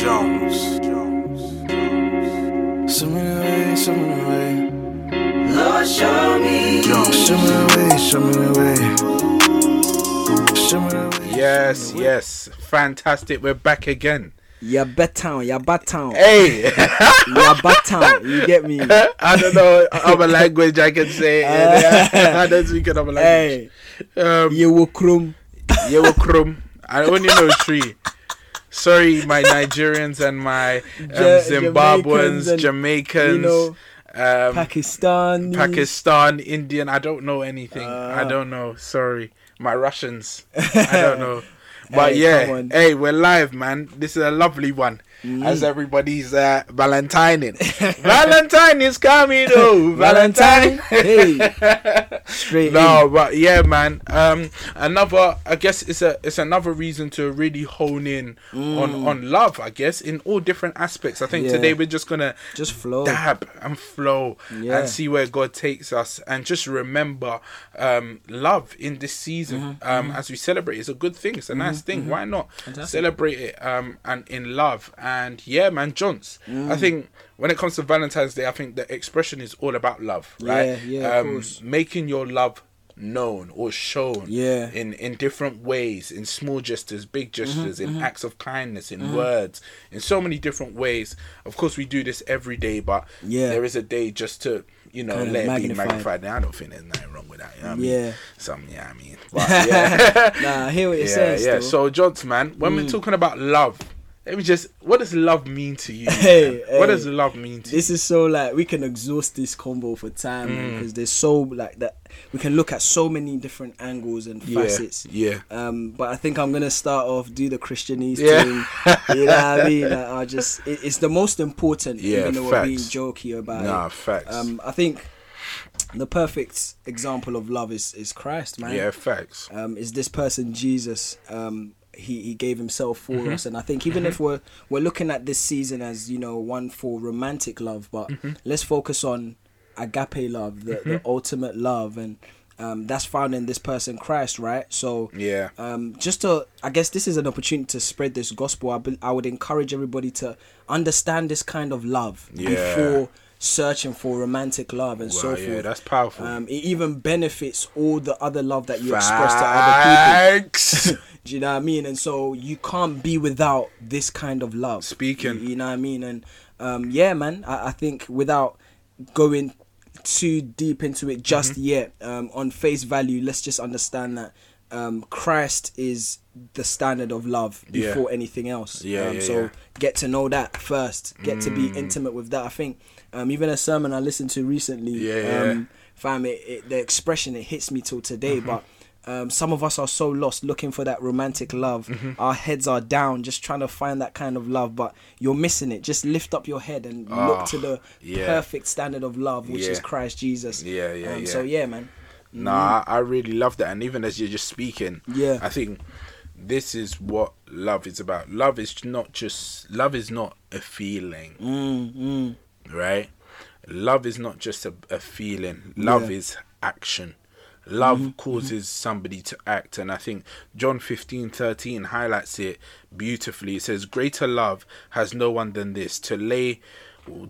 Jones. Show me the way, show me the way. Lord, show me. Jones. Show me the way, show me the way. Show me the way. Yes, yes. Fantastic. We're back again. Yeah, bet town, yeah, bat town, Hey, yeah, bat town. You get me? I don't know other language I can say. I don't speak another language. Hey, Um, you will crum. I only know three. Sorry, my Nigerians and my um, Zimbabweans, Jamaicans Jamaicans, you know, um, Pakistan. Pakistan, Indian. I don't know anything. I Uh. don't know. Sorry, my Russians. I don't know. But Hey, yeah, hey, we're live, man. This is a lovely one. Mm. As everybody's uh, Valentining. Valentine is coming, oh, Valentine. hey, straight No, in. but yeah, man. Um, another. I guess it's a it's another reason to really hone in on on love. I guess in all different aspects. I think Mm. Yeah. today we're just gonna Just flow. dab and flow Yeah. and see where God takes us, and just remember um, love in this season Mm-hmm, um, as we celebrate. It's a good thing. It's a nice thing. Why not celebrate it um, and in love? And yeah, man, Johns. Mm. I think when it comes to Valentine's Day, I think the expression is all about love, right? Yeah, yeah, um, making your love known or shown Yeah. in in different ways in small gestures big Mm-hmm, gestures in acts of kindness in words in so many different ways of course we do this every day but Yeah. there is a day just to you know Kind let it be magnified. now i don't think there's nothing wrong with that you know I mean? Yeah. some yeah i mean but yeah Nah, I hear what you're yeah saying. yeah still. so johns man when we're talking about love let me just what does love mean to you Hey, man? what hey. does love mean to you this is so like we can exhaust this combo for time Mm. because there's so like that we can look at so many different angles and yeah facets. yeah Um, but I think I'm gonna start off do the Christianese Yeah. thing. You know what I mean? Like, I just it, it's the most important. Yeah, even though we're being facts. jokey about nah it. facts Um, I think the perfect example of love is is Christ, man. yeah facts Um, is this person Jesus? Um, he, he gave himself for Mm-hmm. us, and I think even if we're we're looking at this season as you know one for romantic love, but Mm-hmm. let's focus on agape love, the, the ultimate love, and um, that's found in this person Christ, right? So yeah um, just to, I guess this is an opportunity to spread this gospel. I, be, I would encourage everybody to understand this kind of love Yeah. before searching for romantic love and so forth. yeah that's powerful um, it even benefits all the other love that you express to other people. Do you know what I mean? And so you can't be without this kind of love. Speaking. You, you know what I mean? And um, yeah, man, I, I think without going too deep into it just Mm-hmm. yet, um, on face value, let's just understand that um, Christ is the standard of love Yeah. before anything else. Yeah, um, yeah, so yeah. Mm. get to know that first. Get to be intimate with that. I think um, even a sermon I listened to recently, Yeah, yeah. um, fam, it, it, the expression it hits me till today. Mm-hmm. But um, some of us are so lost looking for that romantic love. Mm-hmm. Our heads are down, just trying to find that kind of love. But you're missing it. Just lift up your head and Ah, look to the yeah. perfect standard of love, which is Christ Jesus. Yeah, yeah, um, yeah. So yeah, man. Nah, I I really love that. And even as you're just speaking, Yeah. I think this is what love is about. Love is not just love is not a feeling, Mm, mm. Right? Love is not just a, a feeling. Love Yeah. Mm-hmm, is action. Love causes somebody to act, and I think John 15 13 highlights it beautifully. It says, Greater love has no one than this to lay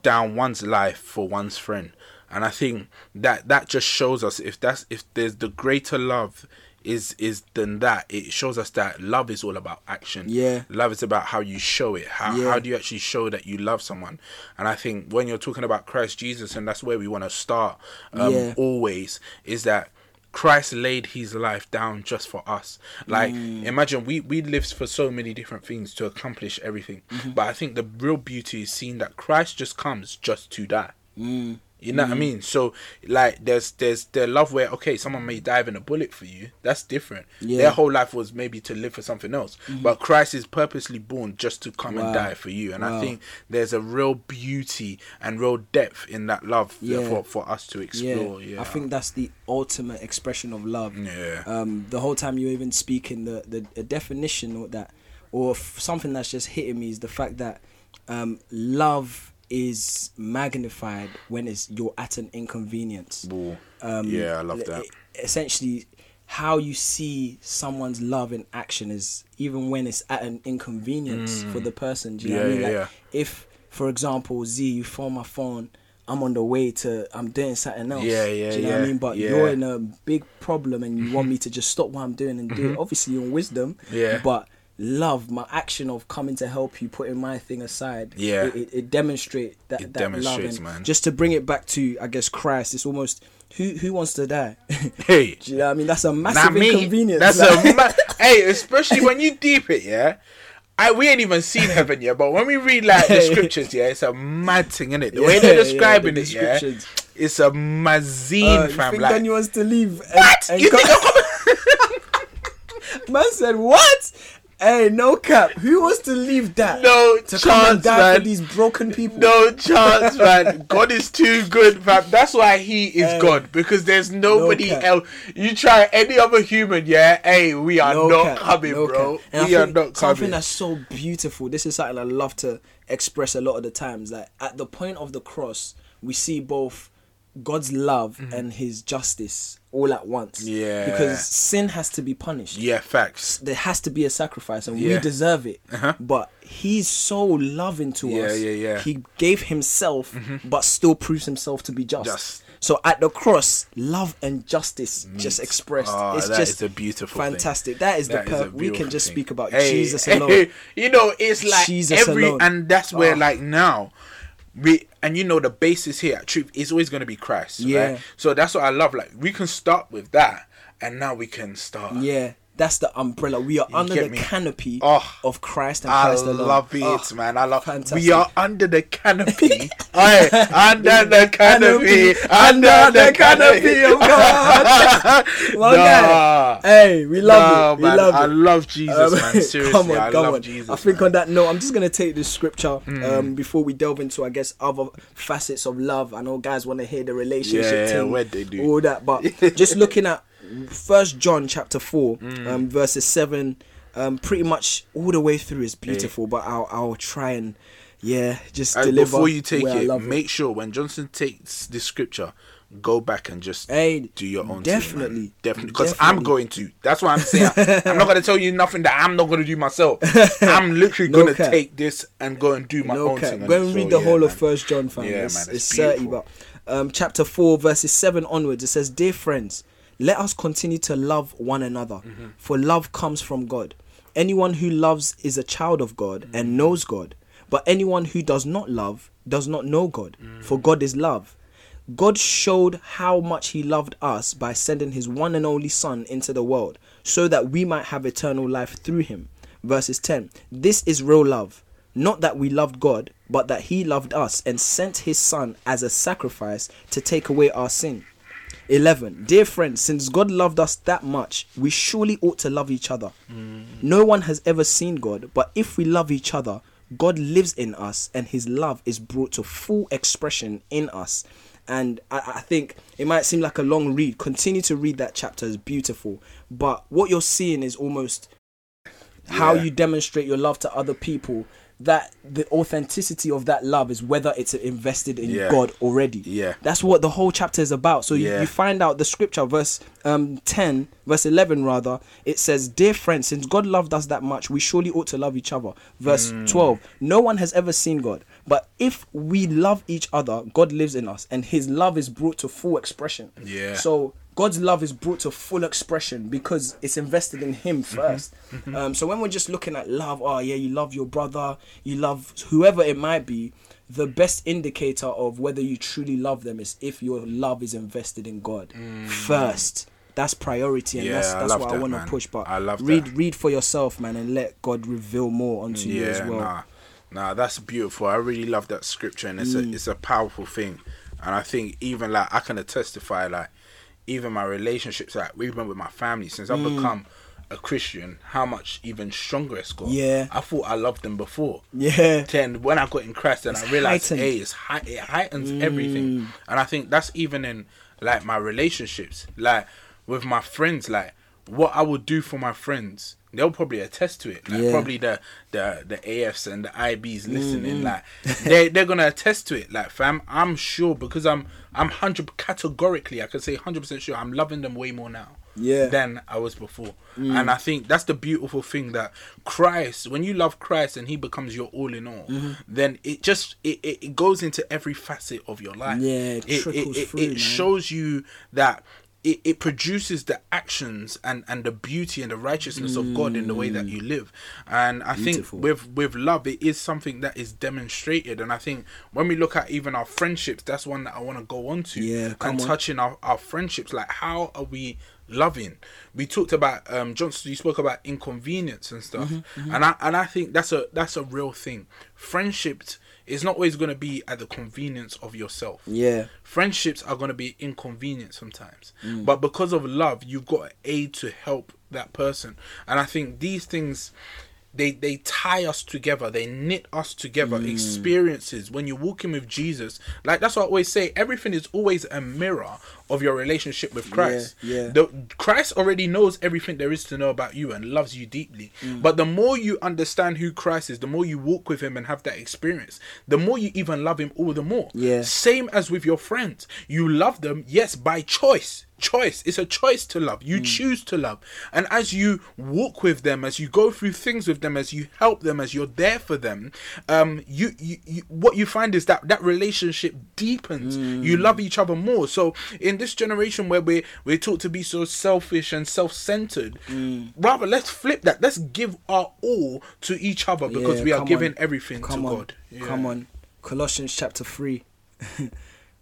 down one's life for one's friend. And I think that that just shows us if that's if there's the greater love is is than that it shows us that love is all about action Yeah. love is about how you show it how, Yeah. how do you actually show that you love someone and i think when you're talking about christ jesus and that's where we want to start um, Yeah. always is that christ laid his life down just for us like Mm. imagine we we live for so many different things to accomplish everything Mm-hmm. but i think the real beauty is seeing that christ just comes just to die Mm. You know what I mean? So like there's there's the love where okay, someone may dive in a bullet for you. That's different. Yeah. Their whole life was maybe to live for something else. But Christ is purposely born just to come Wow. and die for you. And I think there's a real beauty and real depth in that love Yeah. for for us to explore. Yeah. I think that's the ultimate expression of love. Yeah. Um, the whole time you're even speaking, the, the, the definition or that, or f- something that's just hitting me is the fact that um, love is magnified when it's you're at an inconvenience. Ooh. Um, Yeah, I love that. Essentially, how you see someone's love in action is even when it's at an inconvenience for the person. Do you know what I Mm. Yeah, mean? yeah, Like yeah. if, for example, Z, you phone my phone, I'm on the way to, I'm doing something else. Yeah, yeah, Do you know what I mean? But yeah. you're in a big problem and you want me to just stop what I'm doing and do it. Obviously, in wisdom. Yeah. But love, my action of coming to help you, putting my thing aside. Yeah. It, it, it demonstrate that, It that love. demonstrates, And man. Just to bring it back to, I guess, Christ, it's almost who who wants to die? Hey, Do you know what I mean? That's a massive inconvenience. That's like- a ma- hey, especially when you deep it, yeah. I we ain't even seen heaven yet, but when we read like the scriptures, yeah, it's a mad thing, innit? The way they're yeah, describing the it, yeah, it's a Uh, mazine, you fam. think Like, wants to leave? what? and you go- think I'm Man said, "What? Hey, no cap. Who wants to leave that? No to come and chance, die man. for these broken people. No chance, man. God is too good, fam. That's why He is Hey. God because there's nobody cap. else. You try any other human, yeah. Hey, we are No not cap, coming, no bro. cap. And We I are not something that's so beautiful. This is something I love to express a lot of the times. Like at the point of the cross, we see both God's love and His justice all at once. Mm-hmm. Yeah. Because sin has to be punished. Yeah, facts. There has to be a sacrifice, and we deserve it. Uh-huh. But He's so loving to Yeah, us. yeah, yeah. Mm-hmm. He gave Himself, but still proves Himself to be just. Just. So at the cross, love and justice just expressed. Oh, it's just a beautiful thing. fantastic. That is That the is per- we can just thing. speak about Hey, Jesus hey, alone. you know, it's like Jesus every alone. and that's where Oh. like now we and you know the basis here at truth is always going to be Christ. Yeah. Right? So that's what I love. Like we can start with that, and now we can start. Yeah, that's the umbrella. We are under the me? canopy Oh, of Christ and I Christ alone. love it, Oh, man. I love. fantastic. We are under the canopy. Aye, under the canopy. Under the canopy of God. Well Nah. Hey, we love Nah, it. We man, love I it. love Jesus, Um, man. Seriously, come on, I come love on. Jesus. I think man. on that note, I'm just gonna take this scripture um, before we delve into, I guess, other facets of love. I know guys want to hear the relationship Yeah, thing, what they do. all that, but just looking at First John chapter four, Mm. um, verses seven, um, pretty much all the way through is beautiful. But I'll I'll try and yeah, just And deliver. before you take it, make sure when Johnson takes this scripture, go back and just Hey, do your own definitely, thing, definitely, because I'm going to. That's what I'm saying. I'm not gonna tell you nothing that I'm not gonna do myself. I'm literally No gonna take this and go and do my no own cap. thing. Go it. and So, read the yeah, whole man. of First John, fam. Yeah, it's, man, it's, it's 30, but um, chapter four, verses seven onwards, it says, "Dear friends, let us continue to love one another, Mm-hmm. for love comes from God. Anyone who loves is a child of God Mm. and knows God. But anyone who does not love does not know God, Mm. for God is love." God showed how much He loved us by sending His one and only Son into the world so that we might have eternal life through Him. Verses 10 This is real love. Not that we loved God, but that He loved us and sent His Son as a sacrifice to take away our sin. 11 Dear friends, since God loved us that much, we surely ought to love each other. No one has ever seen God, but if we love each other, God lives in us and his love is brought to full expression in us. And I, I think it might seem like a long read. Continue to read that chapter, it's beautiful. But what you're seeing is almost how Yeah. you demonstrate your love to other people. That the authenticity of that love is whether it's invested in Yeah. God already. Yeah. That's what the whole chapter is about. So you, you find out the scripture, verse um, 10, verse 11, rather, it says, Dear friends, since God loved us that much, we surely ought to love each other. Verse Mm. 12, No one has ever seen God, but if we love each other, God lives in us, and his love is brought to full expression. Yeah. So God's love is brought to full expression because it's invested in Him 1st Um, so when we're just looking at love, oh yeah, you love your brother, you love whoever it might be. The best indicator of whether you truly love them is if your love is invested in God first. That's priority, and Mm. Yeah, that's that's love what I want to push. But I love read that. read for yourself, man, and let God reveal more onto you as well. nah, nah, that's beautiful. I really love that scripture, and it's Mm. a it's a powerful thing. And I think even like I can testify, like even my relationships, like even with my family, since I've become a Christian, how much even stronger it's got. Mm. Yeah. I thought I loved them before. Yeah, Then when I got in Christ, and I realized, heightened. hey, it's it heightens Mm. everything. And I think that's even in like my relationships, like with my friends, like what I would do for my friends. They'll probably attest to it. Like Yeah. probably the the the AFs and the IBs listening, Mm-hmm. like they they're gonna attest to it. Like fam, I'm sure because I'm I'm hundred categorically I can say hundred percent sure I'm loving them way more now Yeah. Mm. than I was before. And I think that's the beautiful thing that Christ, when you love Christ and He becomes your all in all, Mm-hmm. then it just it, it, it goes into every facet of your life. Yeah, it it, it, through, it shows you that. It, it produces the actions and, and the beauty and the righteousness of God in the way that you live, and I Mm. Beautiful. think with with love, it is something that is demonstrated. And I think when we look at even our friendships, that's one that I want to go on to Yeah, and on. touching our, our friendships. Like, how are we loving? We talked about um, Johnson. You spoke about inconvenience and stuff, Mm-hmm, and I and I think that's a that's a real thing. Friendships is not always going to be at the convenience of yourself. Yeah. Friendships are going to be inconvenient sometimes, Mm. but because of love, you've got aid to help that person. And I think these things, they they tie us together. They knit us together. Mm. Experiences when you're walking with Jesus, like that's what I always say. Everything is always a mirror of your relationship with Christ. yeah. The, Christ already knows everything there is to know about you and loves you deeply. Mm. But the more you understand who Christ is, the more you walk with Him and have that experience, the more you even love Him all the more. Yeah. Same as with your friends. You love them, yes, by choice. Choice. It's a choice to love. Mm. You choose to love. And as you walk with them, as you go through things with them, as you help them, as you're there for them, um, you, you, you what you find is that that relationship deepens. You Mm. love each other more. So in this generation where we we're taught to be so selfish and self-centered, Mm. rather let's flip that. Let's give our all to each other because Yeah, we are giving on. everything Come to on. God. Yeah. Come on. Colossians chapter 3,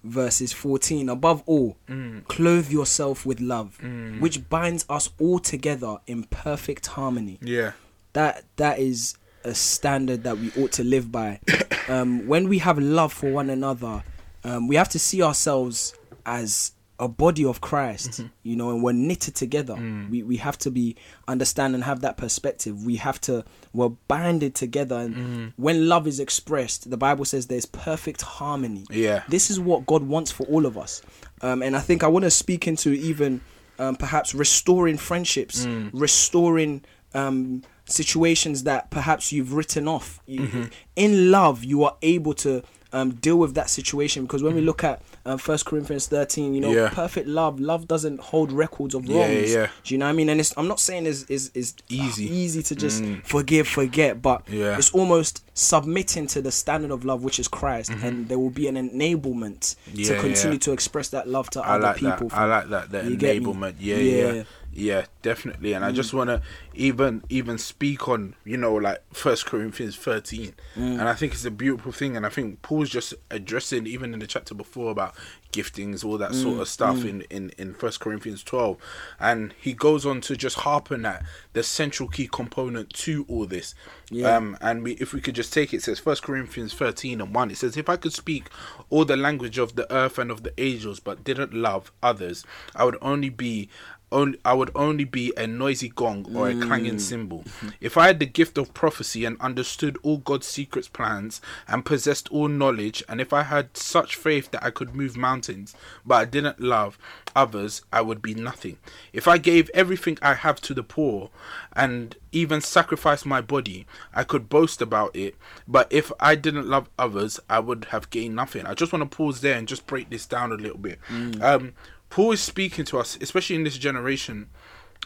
verses 14. Above all, Mm. clothe yourself with love, which binds us all together in perfect harmony. Yeah. That That is a standard that we ought to live by. Um, when we have love for one another, um, we have to see ourselves as a body of Christ, Mm-hmm. you know, and we're knitted together. Mm. We we have to be understand and have that perspective. We have to we're banded together, and Mm-hmm. when love is expressed, the Bible says there's perfect harmony. Yeah. this is what God wants for all of us, um, and I think I want to speak into even um, perhaps restoring friendships, Mm. restoring. Um, situations that perhaps you've written off You- Mm-hmm. in love you are able to um, deal with that situation because when we look at um, First Corinthians 13 you know Mm-hmm. Yeah. perfect love love doesn't hold records of Yeah, wrongs yeah, yeah. do you know what I mean and it's, I'm not saying is is is Easy. Mm. easy to just forgive forget but Yeah. it's almost submitting to the standard of love which is Christ and there will be an enablement to Mm-hmm. Continue yeah. to express that love to I other like people that. I like that. The You enablement. Yeah, yeah, Yeah. definitely. And I just want to even even speak on you know like First Corinthians thirteen, Mm. and I think it's a beautiful thing. And I think Paul's just addressing even in the chapter before about giftings, all that Mm, sort of stuff in in in First Corinthians twelve, and he goes on to just harpen at the central key component to all this. Yeah. Um, and we, if we could just take it, it says First Corinthians thirteen and one. It says, "If I could speak all the language of the earth and of the angels, but didn't love others, I would only be." Only, I would only be a noisy gong or a clanging cymbal. If I had the gift of prophecy and understood all God's secrets plans and possessed all knowledge, and if I had such faith that I could move mountains, but I didn't love others, I would be nothing. If I gave everything I have to the poor and even sacrificed my body, I could boast about it. But if I didn't love others, I would have gained nothing. I just want to pause there and just break this down a little bit. Um, Paul is speaking to us, especially in this generation.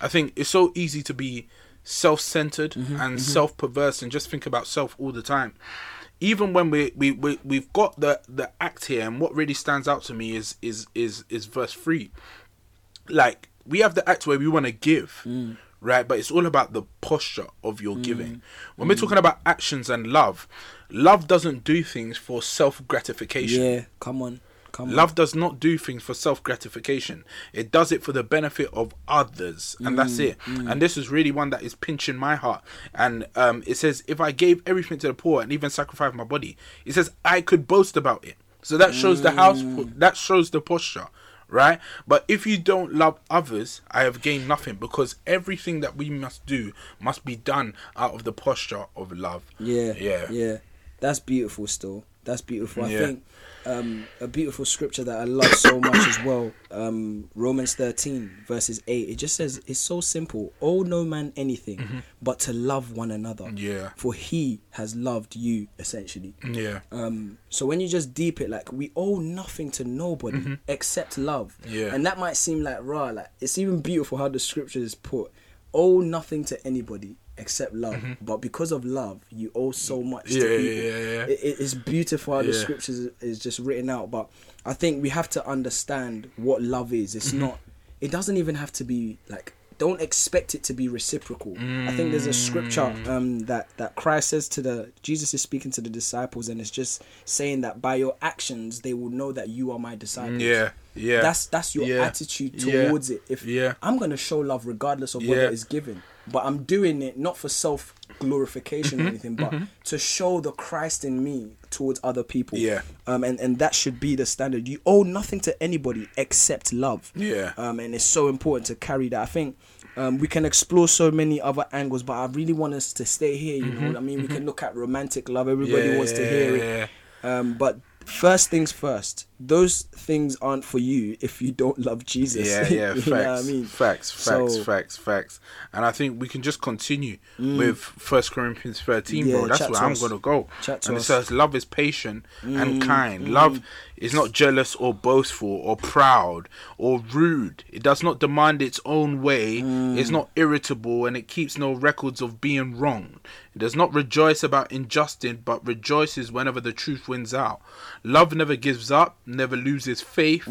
I think it's so easy to be self-centered mm-hmm, and mm-hmm. self-perverse and just think about self all the time. Even when we we, we we've got the the act here, and what really stands out to me is is is is verse three. Like we have the act where we want to give, mm. right? But it's all about the posture of your mm, giving. When we're mm. talking about actions and love, love doesn't do things for self gratification. yeah come on come on Love does not do things for self gratification. It does it for the benefit of others, and that's Mm, it. And this is really one that is pinching my heart. And um, it says, if I gave everything to the poor and even sacrificed my body, it says I could boast about it. So that shows the house. Mm. That shows the posture, right? But if you don't love others, I have gained nothing because everything that we must do must be done out of the posture of love. Yeah, Yeah. yeah. That's beautiful. Still, That's beautiful. I Yeah. think um, a beautiful scripture that I love so much as well. Um, Romans thirteen verses eight. It just says it's so simple. Owe no man anything but to love one another. Mm-hmm. Yeah. For he has loved you essentially. Yeah. Um, so when you just deep it, like we owe nothing to nobody except love. Mm-hmm. Yeah. And that might seem like raw. Like it's even beautiful how the scripture is put owe nothing to anybody except love. But because of love, you owe so much Mm-hmm. Yeah, to people. yeah, yeah. It, it- it's beautiful how the scriptures is- just written out. But I think we have to understand what love is. Mm-hmm. It's not. It doesn't even have to be like. Don't expect it to be reciprocal. I think there's a scripture Mm. um, that that Christ says to the Jesus is speaking to the disciples, and it's just saying that by your actions they will know that you are my disciples. Yeah. Yeah. That's that's your attitude towards it. If Yeah. I'm gonna show love regardless of what Yeah. it is given, but I'm doing it not for self glorification Mm-hmm. or anything, but to show the Christ in me towards other people. Yeah. Um, and and that should be the standard. You owe nothing to anybody except love. Yeah. Um, and it's so important to carry that. I think. Um, we can explore so many other angles, but I really want us to stay here. You know, I mean, we can look at romantic love. Everybody wants to hear it. Mm-hmm. Yeah. Um, but first things first, those things aren't for you if you don't love Jesus. Yeah, yeah, facts, I mean? facts, facts, So- facts, facts. And I think we can just continue mm. with First Corinthians thirteen, Yeah, bro. That's where to I'm us. gonna go. Chat to and it us. says, "Love is patient and mm, kind. Mm. Love is not jealous or boastful or proud or rude. It does not demand its own way. It's not irritable, and it keeps no records of being wrong. It does not rejoice about injustice, but rejoices whenever the truth wins out. Love never gives up, never loses faith.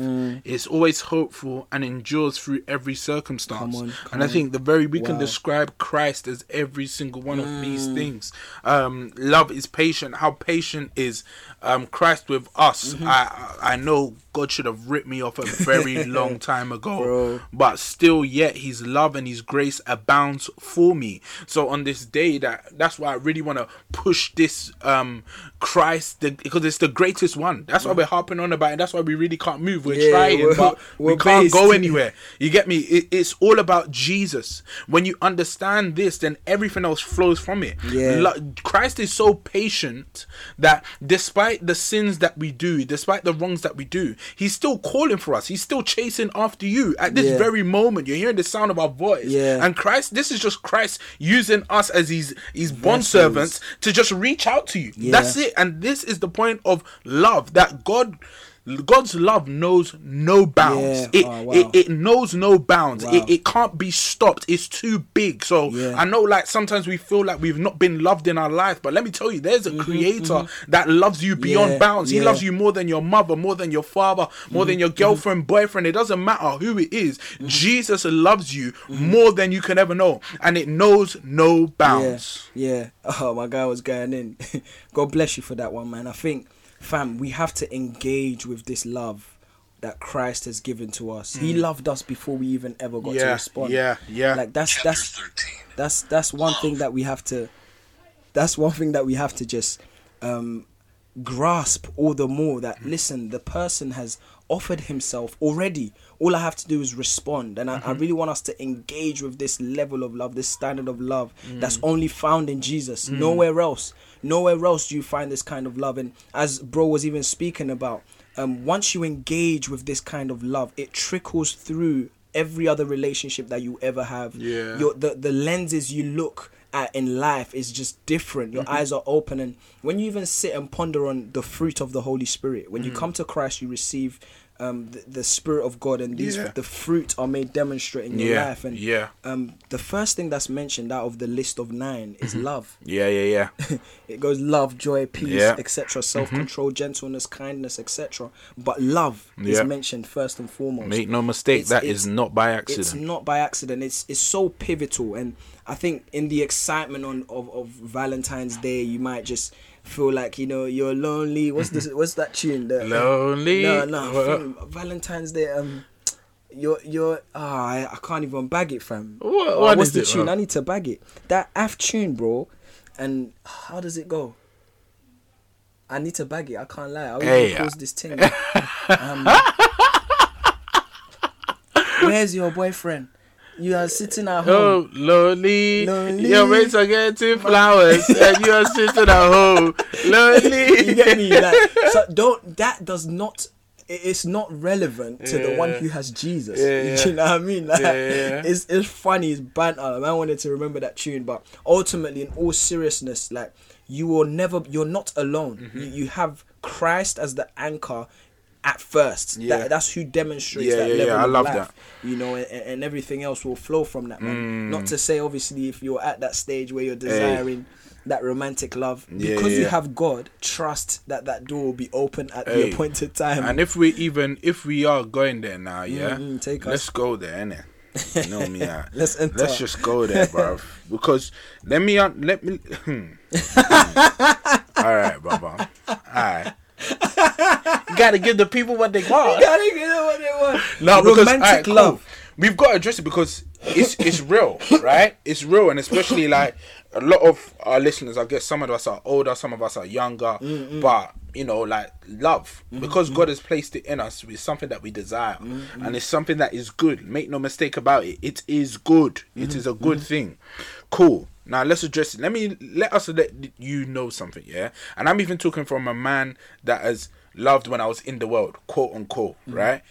It's always hopeful and endures through every circumstance. Come on, come and I think the very we can describe Christ as every single one of these things. Um, love is patient. How patient is um, Christ with us? Mm-hmm. I I know God should have ripped me off a very long time ago, Bro. but still, yet His love and His grace abounds for me. So on this day, that that's why I really want to push this um, Christ the, because it's the greatest one. That's why we're harping on about it. That's why we really can't move. We're Yeah, trying, we're- but we we're can't based. go anywhere. You get me? It, it's all about Jesus. When you understand this, then everything else flows from it. Yeah. Lo- Christ is so patient that despite the sins that we do, despite the wrongs that we do, He's still calling for us. He's still chasing after you at this Yeah. very moment. You're hearing the sound of our voice. Yeah. And Christ, this is just Christ using us as He's His bond servants to just reach out to you. Yeah. That's it. And this is the point of love that God. God's love knows no bounds. Yeah. It, Oh, wow. it it knows no bounds. Wow. It, it can't be stopped. It's too big. So Yeah. I know like sometimes we feel like we've not been loved in our life, but let me tell you, there's a creator that loves you beyond Mm-hmm, Yeah, bounds. He loves you more than your mother, more than your father, more than your Mm-hmm. girlfriend, boyfriend. It doesn't matter who it is. Jesus loves you more than you can ever know. And it knows no bounds. Yeah, yeah. Oh, my guy was going in. God bless you for that one, man. I think, fam, we have to engage with this love that Christ has given to us. He loved us before we even ever got to Mm. Respond. yeah, yeah. Like that's that's that's that's one thing that we have to. That's one thing that we have to just um, grasp all the more. That listen, the person has offered himself already. All I have to do is respond, and I, I really want us to engage with this level of love, this standard of love that's only found in Jesus. Nowhere else. Nowhere else do you find this kind of love. And as bro was even speaking about, um, once you engage with this kind of love, it trickles through every other relationship that you ever have. Yeah. Your the, the lenses you look at in life is just different. Your Mm-hmm. eyes are open and when you even sit and ponder on the fruit of the Holy Spirit, when Mm. you come to Christ you receive um, the, the Spirit of God and these Yeah. the fruit are made demonstrate in your Yeah, life. And yeah. um, the first thing that's mentioned out of the list of nine is Mm-hmm. love. Yeah, yeah, yeah. it goes love, joy, peace, Yeah. Mm-hmm. etc., self-control, gentleness, kindness, etc. But love is mentioned first and foremost. Make no mistake, It's- that it's- is not by accident. It's not by accident. It's it's so pivotal, and I think in the excitement on of, of Valentine's Day, you might just feel like you know you're lonely. What's this? What's that tune? The, Lonely? No, no. Fam, Valentine's Day. Um, you're you're. Ah, I, I can't even bag it, fam. What- Oh, what what's the it, tune? bro? I need to bag it. That F tune, bro. And how does it go? I need to bag it. I can't lie. I'll Hey, even pause this thing. um, where's your boyfriend? You are sitting at home. Oh, lonely. Lonely. Your mates are getting flowers, and you are sitting at home, lonely. you get me? Like, so don't. That does not. It's not relevant to the one who has Jesus. Yeah, you know what I mean? Like, Yeah, yeah. It's it's funny. It's banter. I wanted to remember that tune, but ultimately, in all seriousness, like you will never. You're not alone. Mm-hmm. You, you have Christ as the anchor. At first, Yeah. that, that's who demonstrates Yeah, that yeah, level yeah, I of love life, that. you know, and, and everything else will flow from that. Man. Mm. Not to say, obviously, if you're at that stage where you're desiring that romantic love, Yeah, because you have God, trust that that door will be open at Hey. the appointed time. And if we even if we are going there now, yeah, Mm, mm, take let's us. go there, innit? You know me, yeah. Let's enter. Let's just go there, bruv. Because let me un- let me. Hmm. All right, brother. All right. Gotta give the people what they want. Gotta get what they want. No, because romantic alright, cool. love. We've got to address it because it's it's real, right? It's real, and especially like a lot of our listeners. I guess some of us are older, some of us are younger, but you know, like love mm-hmm. because God has placed it in us is something that we desire, and it's something that is good. Make no mistake about it. It is good. It mm-hmm. is a good mm-hmm. thing. Cool. Now let's address it. Let me let us let you know something, yeah. And I'm even talking from a man that has loved when I was in the world, quote unquote, mm. right?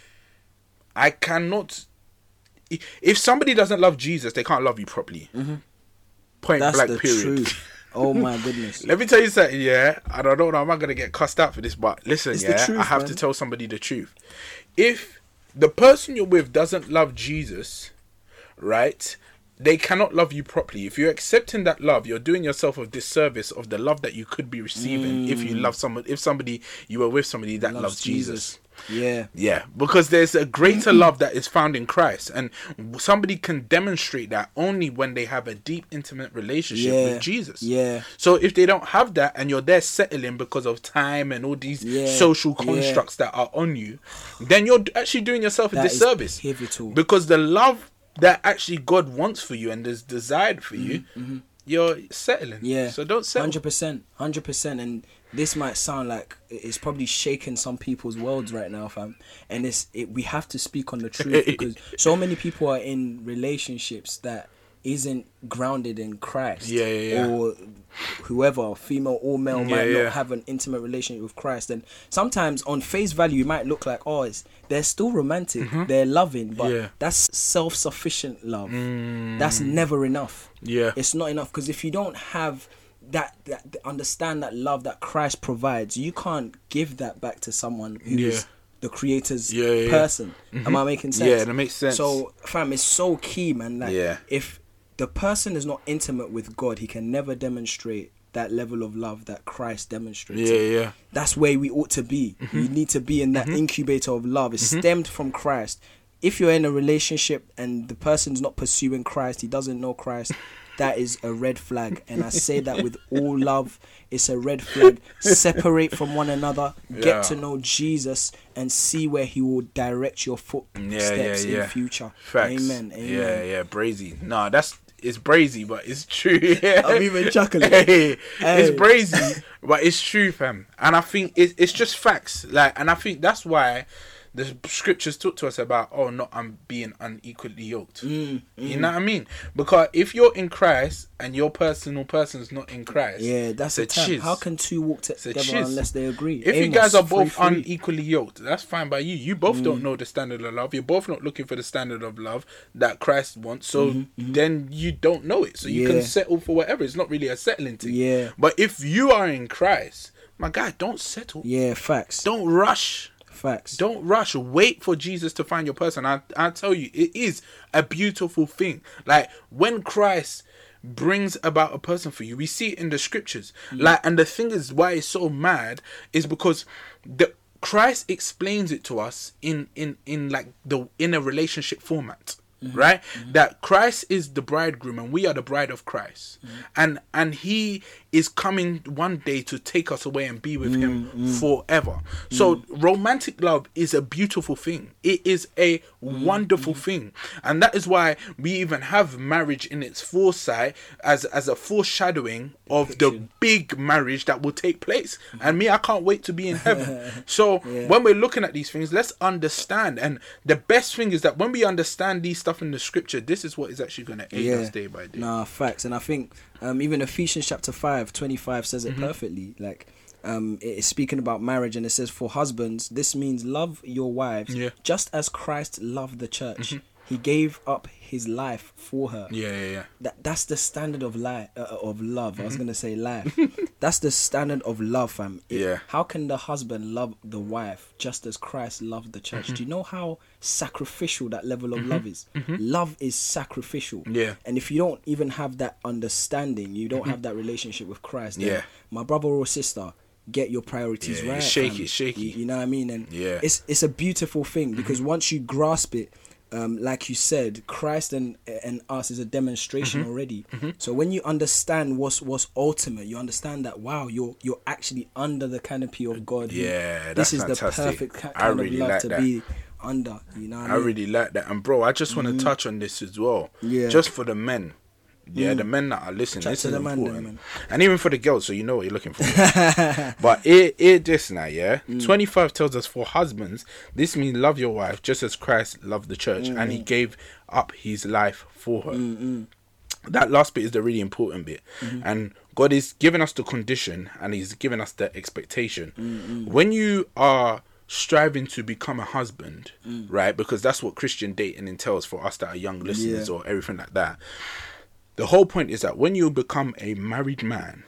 I cannot. If somebody doesn't love Jesus, they can't love you properly. Mm-hmm. Point That's blank. the period. truth. Oh my goodness. Let me tell you something, yeah. And I don't know, I'm not gonna get cussed out for this, but listen, It's yeah, truth, I have man. to tell somebody the truth. If the person you're with doesn't love Jesus, right? They cannot love you properly. If you're accepting that love, you're doing yourself a disservice of the love that you could be receiving if you mm. love someone. If somebody you were with somebody that loves, Jesus. Yeah. Yeah, because there's a greater love that is found in Christ, and somebody can demonstrate that only when they have a deep, intimate relationship Yeah, with Jesus. yeah. So if they don't have that, and you're there settling because of time and all these Yeah, social yeah. constructs that are on you, then you're actually doing yourself a That is disservice. Because the love that actually God wants for you and is desired for you, you're settling. Mm-hmm, Yeah. So don't settle. Hundred percent. Hundred percent. And this might sound like it's probably shaking some people's worlds right now, fam. And it's it, we have to speak on the truth because so many people are in relationships that isn't grounded in Christ. Yeah, yeah, yeah. Or whoever, female or male, might not have an intimate relationship with Christ. And sometimes on face value, it might look like, oh, it's, they're still romantic, they're loving, but Mm-hmm. Yeah. Mm. that's self-sufficient love. That's never enough Yeah. it's not enough because if you don't have that, that understand that love that Christ provides, you can't give that back to someone who is Yeah. the creator's Yeah, yeah, yeah. person. Am I making sense? Yeah, that makes sense. So, fam, it's so key, man. Like, Yeah. if the person is not intimate with God, he can never demonstrate that level of love that Christ demonstrated. Yeah, yeah. That's where we ought to be. Mm-hmm. You need to be in that incubator of love. It's stemmed from Christ. If you're in a relationship and the person's not pursuing Christ, he doesn't know Christ, that is a red flag. And I say that with all love. It's a red flag. Separate from one another. Get Yeah. to know Jesus and see where he will direct your footsteps yeah, yeah. in future. Facts. Amen. Amen. Yeah, yeah, brazy. No, that's it's brazy, but it's true. I'm even chuckling. Hey, Hey. It's brazy, but it's true, fam. And I think it, it's just facts. Like, and I think that's why the scriptures talk to us about oh, not I'm being unequally yoked. Mm, You know what I mean? Because if you're in Christ and your personal person's not in Christ, Yeah, that's a chiz. How can two walk together unless they agree? If you guys are both 3:3. unequally yoked, that's fine by you. You both Mm. don't know the standard of love. You're both not looking for the standard of love that Christ wants. So then you don't know it. So you Mm-hmm, Yeah. can settle for whatever. It's not really a settling thing. Yeah. But if you are in Christ, my guy, don't settle. Yeah, facts. Don't rush. Facts. Don't rush. Wait for Jesus to find your person. I I tell you, it is a beautiful thing. Like when Christ brings about a person for you, we see it in the scriptures. Like, and the thing is, why it's so mad is because the Christ explains it to us in in in like the in a relationship format. Mm-hmm. Right, mm-hmm. that Christ is the bridegroom and we are the bride of Christ, mm-hmm. and and he is coming one day to take us away and be with him Mm, forever. So romantic love is a beautiful thing. It is a Mm, wonderful thing. And that is why we even have marriage in its foresight as as a foreshadowing of the big marriage that will take place. And me, I can't wait to be in heaven. so when we're looking at these things, let's understand. And the best thing is that when we understand these stuff in the scripture, this is what is actually going to aid us day by day. Nah, facts. And I think um, even Ephesians chapter 5, 25 says Mm-hmm. it perfectly. Like, um, it is speaking about marriage, and it says, For husbands, this means love your wives Yeah. Mm-hmm. just as Christ loved the church. He gave up his life for her. Yeah, yeah, yeah. That that's the standard of life uh, of love. I was Mm-hmm. gonna say life. that's the standard of love, fam. It- Yeah. How can the husband love the wife just as Christ loved the church? Mm-hmm. Do you know how sacrificial that level of love is? Love is sacrificial. Yeah. And if you don't even have that understanding, you don't have that relationship with Christ. Yeah. My brother or sister, get your priorities Yeah, right. shake it, shake You, it. you know what I mean? And Yeah. Mm-hmm. it's it's a beautiful thing because once you grasp it, um, like you said, Christ and and us is a demonstration Mm-hmm. already. So when you understand what's what's ultimate, you understand that wow, you're you're actually under the canopy of God. Yeah, this is fantastic. the perfect ki- I kind really of love like to that. be under. You know, I, mean? really like that. And bro, I just want to touch on this as well. Yeah. Just for the men. Yeah, the men that are listening. Chat this is important. man. And even for the girls, so you know what you're looking for. but it it this now, yeah. Mm. Twenty five tells us for husbands, this means love your wife just as Christ loved the church and Mm. he gave up his life for her. That last bit is the really important bit. Mm-hmm. And God is giving us the condition and He's giving us the expectation. When you are striving to become a husband, Mm. right? Because that's what Christian dating entails for us that are young listeners Yeah. or everything like that. The whole point is that when you become a married man,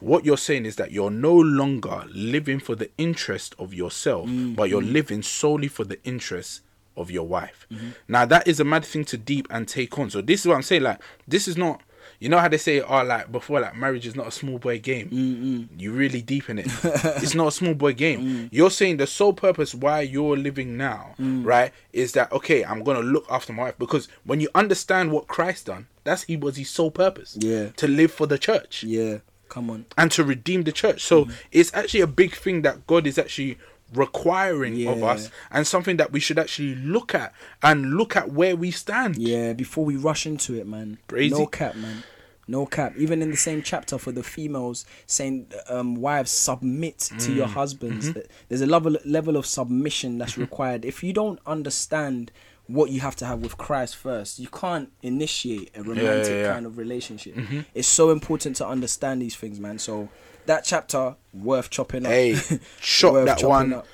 what you're saying is that you're no longer living for the interest of yourself, mm-hmm. but you're living solely for the interest of your wife. Mm-hmm. Now that is a mad thing to deep and take on. So this is what I'm saying. Like this is not. You know how they say, oh, like before, like marriage is not a small boy game. You really deep in it. it's not a small boy game. Mm. You're saying the sole purpose why you're living now, mm. right, is that okay? I'm gonna look after my wife because when you understand what Christ done, that's he was his sole purpose. Yeah. to live for the church Yeah, come on. and to redeem the church. So mm. it's actually a big thing that God is actually requiring of us and something that we should actually look at and look at where we stand. Yeah, before we rush into it, man. Crazy. No cap, man. No cap. Even in the same chapter for the females, saying um, wives submit to Mm. your husbands. Mm-hmm. There's a level level of submission that's required. If you don't understand what you have to have with Christ first, you can't initiate a romantic yeah, yeah. kind of relationship. It's so important to understand these things, man. So that chapter worth chopping up. Hey, chop that one up.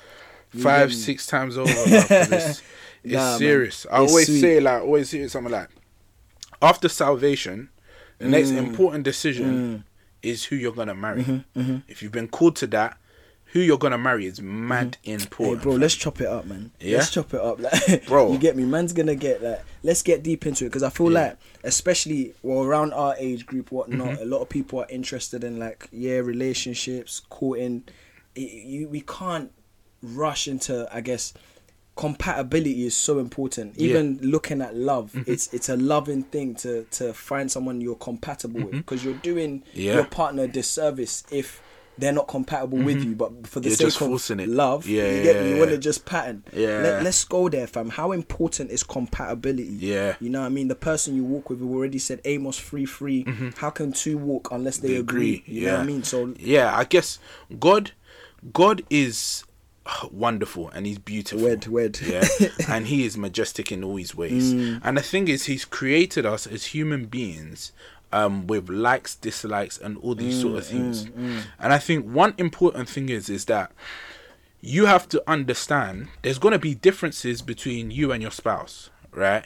five, six times over. it's it's Nah, man. serious. I It's always sweet. say like, always say something like, after salvation, the next Mm. important decision is who you're gonna marry. Mm-hmm, If you've been called to that, who you're gonna marry is mad Hey, important. bro, let's chop it up, man. Yeah? Let's chop it up, like, Bro. You get me? Man's gonna get like. Let's get deep into it because I feel like, especially well around our age group, whatnot, Mm-hmm. a lot of people are interested in like yeah, relationships, courting. It, you, we can't rush into, I guess. Compatibility is so important. Yeah. Even looking at love, Mm-hmm. it's it's a loving thing to to find someone you're compatible with because you're doing Mm-hmm. Yeah. your partner a disservice if they're not compatible with you. But for the You're sake of it. love, Yeah, you get yeah, me. You yeah. want to just pattern. Yeah. Let, let's go there, fam. How important is compatibility? Yeah. You know what I mean? The person you walk with, we already said Amos 3 3. How can two walk unless they, They agree? agree, You know what I mean? So, yeah, I guess God, God is wonderful and he's beautiful. Wed, wed. Yeah, and he is majestic in all his ways. Mm. And the thing is, he's created us as human beings. Um, with likes, dislikes, and all these sort of Mm, things, and I think one important thing is is that you have to understand there's going to be differences between you and your spouse, right?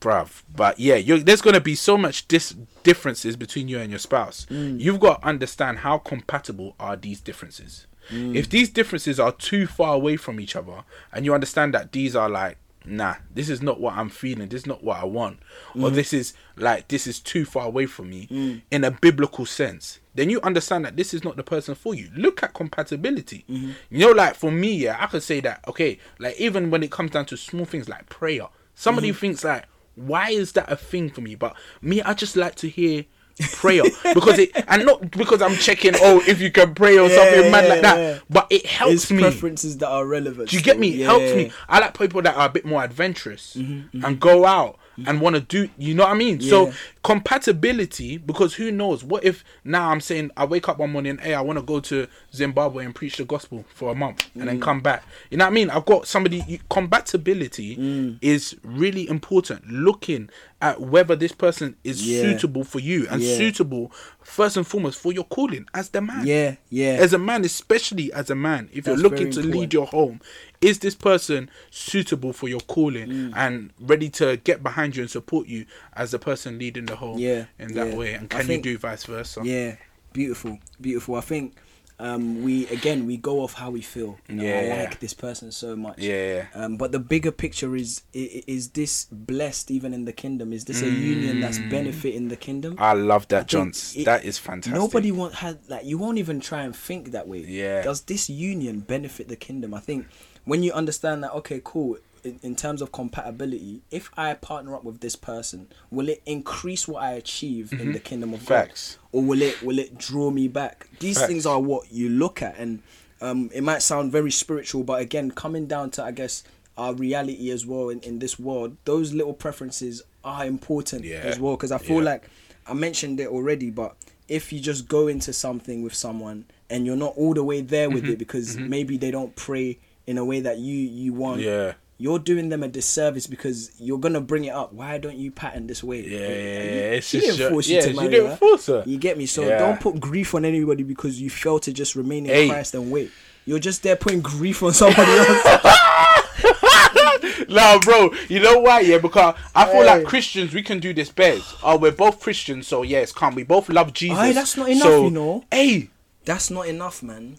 bruv. But yeah, you there's gonna be so much dis- differences between you and your spouse. You've got to understand how compatible are these differences. If these differences are too far away from each other, and you understand that these are like, nah, this is not what I'm feeling. This is not what I want, or mm. this is like this is too far away from me mm. in a biblical sense. Then you understand that this is not the person for you. Look at compatibility. Mm-hmm. You know, like for me, yeah, I could say that. Okay, like even when it comes down to small things like prayer, somebody mm-hmm. thinks like, why is that a thing for me? But me, I just like to hear prayer because it and not because I'm checking oh if you can pray or Yeah, something mad like that yeah. but it helps It's me preferences that are relevant. do you get me? It Yeah. helps me. I like people that are a bit more adventurous and go out and want to do. You know what I mean? So compatibility, because who knows? What if now I'm saying I wake up one morning, hey, I want to go to Zimbabwe and preach the gospel for a month and Mm. then come back. You know what I mean? I've got somebody. you- Compatibility Mm. is really important. Looking at whether this person is Yeah. suitable for you and Yeah. suitable first and foremost for your calling as the man Yeah, yeah. as a man, especially as a man, if you're looking to important. lead your home, is this person suitable for your calling Mm. and ready to get behind you and support you as the person leading the home Yeah, in that yeah. way? And can think- you do vice versa? Yeah, beautiful, beautiful. I think um, we again we go off how we feel. You know, I Yeah. like this person so much. Yeah. Um, but the bigger picture is, is is this blessed even in the kingdom? Is this a union that's benefiting the kingdom? I love that, Johns. it- that is fantastic. Nobody want had like you won't even try and think that way. Yeah. Does this union benefit the kingdom? I think when you understand that, okay, cool. In, in terms of compatibility, if I partner up with this person, will it increase what I achieve in the kingdom of Mm-hmm. Facts. God, or will it will it draw me back? These Facts. things are what you look at, and um, it might sound very spiritual, but again, coming down to I guess our reality as well in, in this world, those little preferences are important Yeah. as well. Because I feel Yeah. like I mentioned it already, but if you just go into something with someone and you're not all the way there with Mm-hmm. it because maybe they don't pray in a way that you you want, Yeah. You're doing them a disservice because you're gonna bring it up. Why don't you pattern this way? Yeah, yeah, you- yeah, it's she didn't your- force you yeah, to marry didn't her. force her. You get me? So Yeah. don't put grief on anybody because you fail to just remain in Hey. Christ and wait. You're just there putting grief on somebody else. no, bro. You know why? Yeah, because I feel Hey. like Christians we can do this best. Oh, we're both Christians, so yes, can't we both love Jesus? Aye, that's not enough, so, you know. Hey, That's not enough, man.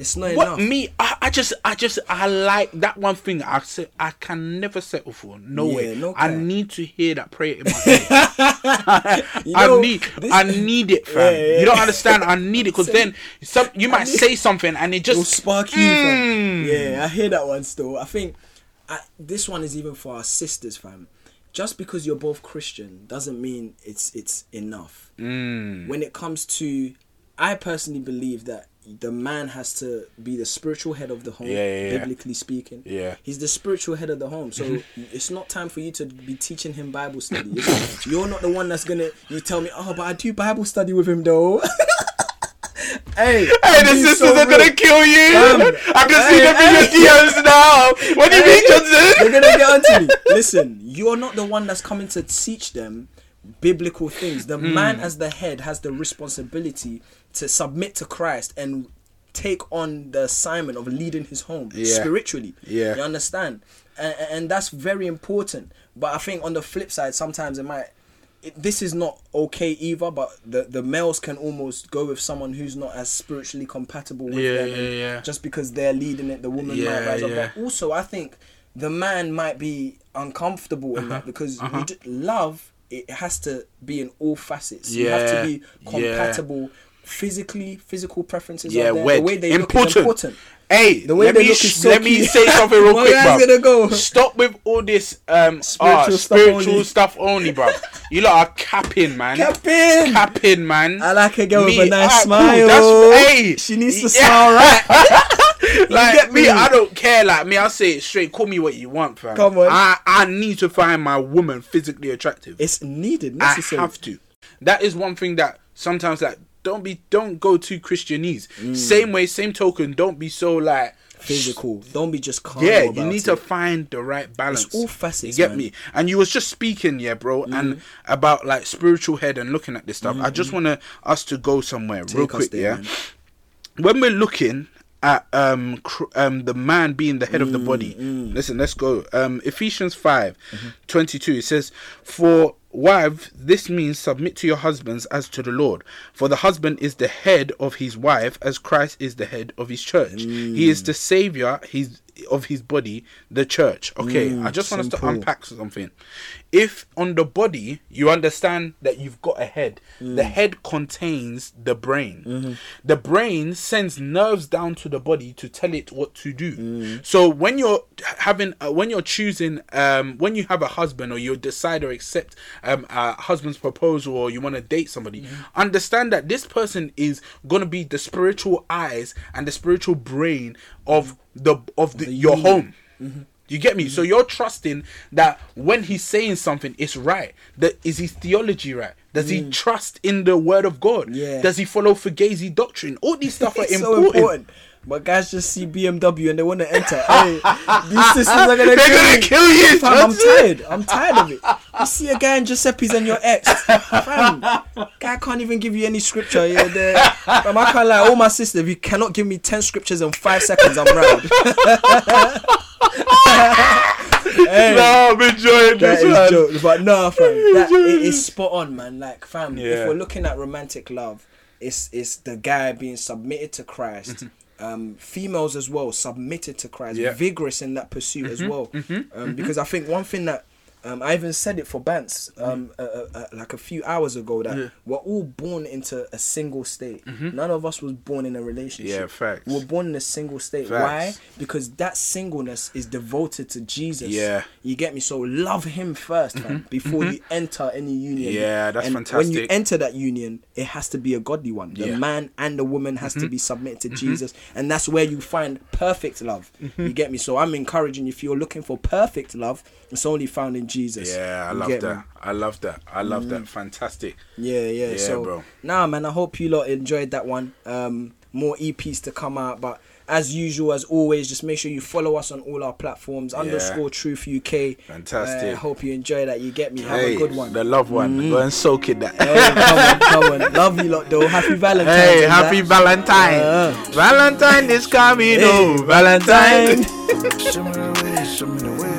It's not what enough. me? I, I just, I just, I like that one thing. I say I can never settle for. No Yeah, way. no I need to hear that prayer in my head. You I know, need, this- I need it, fam. Yeah, yeah, You don't understand. I need it because then some you might say something and it It'll just spark you. Mm. Yeah, I hear that one still. I think I, this one is even for our sisters, fam. Just because you're both Christian doesn't mean it's it's enough. Mm. When it comes to, I personally believe that the man has to be the spiritual head of the home, Yeah, yeah, yeah. biblically speaking. Yeah. He's the spiritual head of the home. So it's not time for you to be teaching him Bible study. It's- you're not the one that's gonna you tell me, oh, but I do Bible study with him though. hey, Hey, the sisters so are gonna kill you. Fam. I can see Hey, them in your hey. DMs now. What do you mean, Johnson? They're gonna get onto me. Listen, you're not the one that's coming to teach them biblical things. The Hmm. man as the head has the responsibility to submit to Christ and take on the assignment of leading his home Yeah. spiritually. Yeah. You understand? And, and that's very important. But I think on the flip side, sometimes it might. It, this is not okay either, but the, the males can almost go with someone who's not as spiritually compatible with Yeah, them. yeah, yeah. Just because they're leading it, the woman might Yeah, rise up. But also, I think the man might be uncomfortable in Uh-huh, that because you ju- love it has to be in all facets. You Yeah, have to be yeah. compatible physically. Physical preferences Yeah, there. The way they important. look important. Hey, The way let they me look is so let me say something real quick, bro. gonna go. Stop with all this um Spiritual stuff spiritual only. stuff only, bro. You lot are capping, man. Capping. capping, man. I like a girl with a nice alright, smile. That's hey. She needs to Yeah. smile right. like get me, me? I don't care. Like me, I say it straight. Call me what you want, fam. Come on. I I need to find my woman physically attractive. It's needed, I have to. That is one thing that sometimes like don't be don't go too Christianese. Mm. Same way, same token. Don't be so like Physical. Don't be just calm. yeah, you need it. to find the right balance. all facets, You get man. me? And you was just speaking, yeah, bro, Mm-hmm. and about like spiritual head and looking at this stuff. I just want to us to go somewhere real Take us quick, there, yeah. man. When we're looking at um cr- um the man being the head of the Mm, body, listen, let's go. Um, Ephesians 5 Mm-hmm. 22, It says, "For wives, this means submit to your husbands as to the Lord. For the husband is the head of his wife, as Christ is the head of his church. He Mm. is the savior. He's of his body, the church. Okay, I just want us to unpack something. If on the body you understand that you've got a head, the head contains the brain. The brain sends nerves down to the body to tell it what to do. So when you're having, uh, when you're choosing, um, when you have a husband or you decide or accept um, a husband's proposal or you want to date somebody, understand that this person is gonna be the spiritual eyes and the spiritual brain of the of the, your home. You get me? So you're trusting that when he's saying something, it's right. That is his theology right? Does he trust in the word of God? Yeah. Does he follow Fugazi doctrine? All these stuff are important. so important. But guys just see BMW and they want to enter. hey, these systems are gonna They're kill gonna kill you. Fam, I'm tired. I'm tired of it. You see a guy in Giuseppe's and your ex. Fam, guy can't even give you any scripture. Yeah, there. Fam, I can't lie. All my sister, if you cannot give me ten scriptures in five seconds, I'm round. hey, No, I'm enjoying that this is one. joke. But no, fam, that it is spot on, man. Like, fam, Yeah. if we're looking at romantic love, it's it's the guy being submitted to Christ. Mm-hmm. Um, females as well submitted to Christ, Mm-hmm. Yeah. Mm-hmm. vigorous in that pursuit as well. Um, because I think one thing that um, I even said it for Bance um, uh, uh, uh, like a few hours ago that Mm-hmm. Yeah. we're all born into a single state. None of us was born in a relationship. Yeah, facts. We We're born in a single state. Facts. Why? Because that singleness is devoted to Jesus. Yeah. You get me? So love him first, man, before you enter any union. Yeah, that's and When you enter that union, it has to be a godly one. The Yeah. Mm-hmm. man and the woman has to be submitted to Jesus, and that's where you find perfect love. Mm-hmm. You get me? So I'm encouraging if you're looking for perfect love, it's only found in Jesus. Yeah, I You love that. me? I love that. I love that. Fantastic. Yeah, yeah. Yeah, so, bro. nah, man, I hope you lot enjoyed that one. Um, more EPs to come out, but as usual, as always, just make sure you follow us on all our platforms. Underscore Truth UK. Fantastic. Uh, hope you enjoy that. You get me. Have hey, a good one. the love one. Go and soak it. That. Hey, come on, come on. Love you lot, though. Happy Valentine. Hey, and happy that. Valentine. Uh. Valentine is coming. Hey, oh, Valentine. Valentine.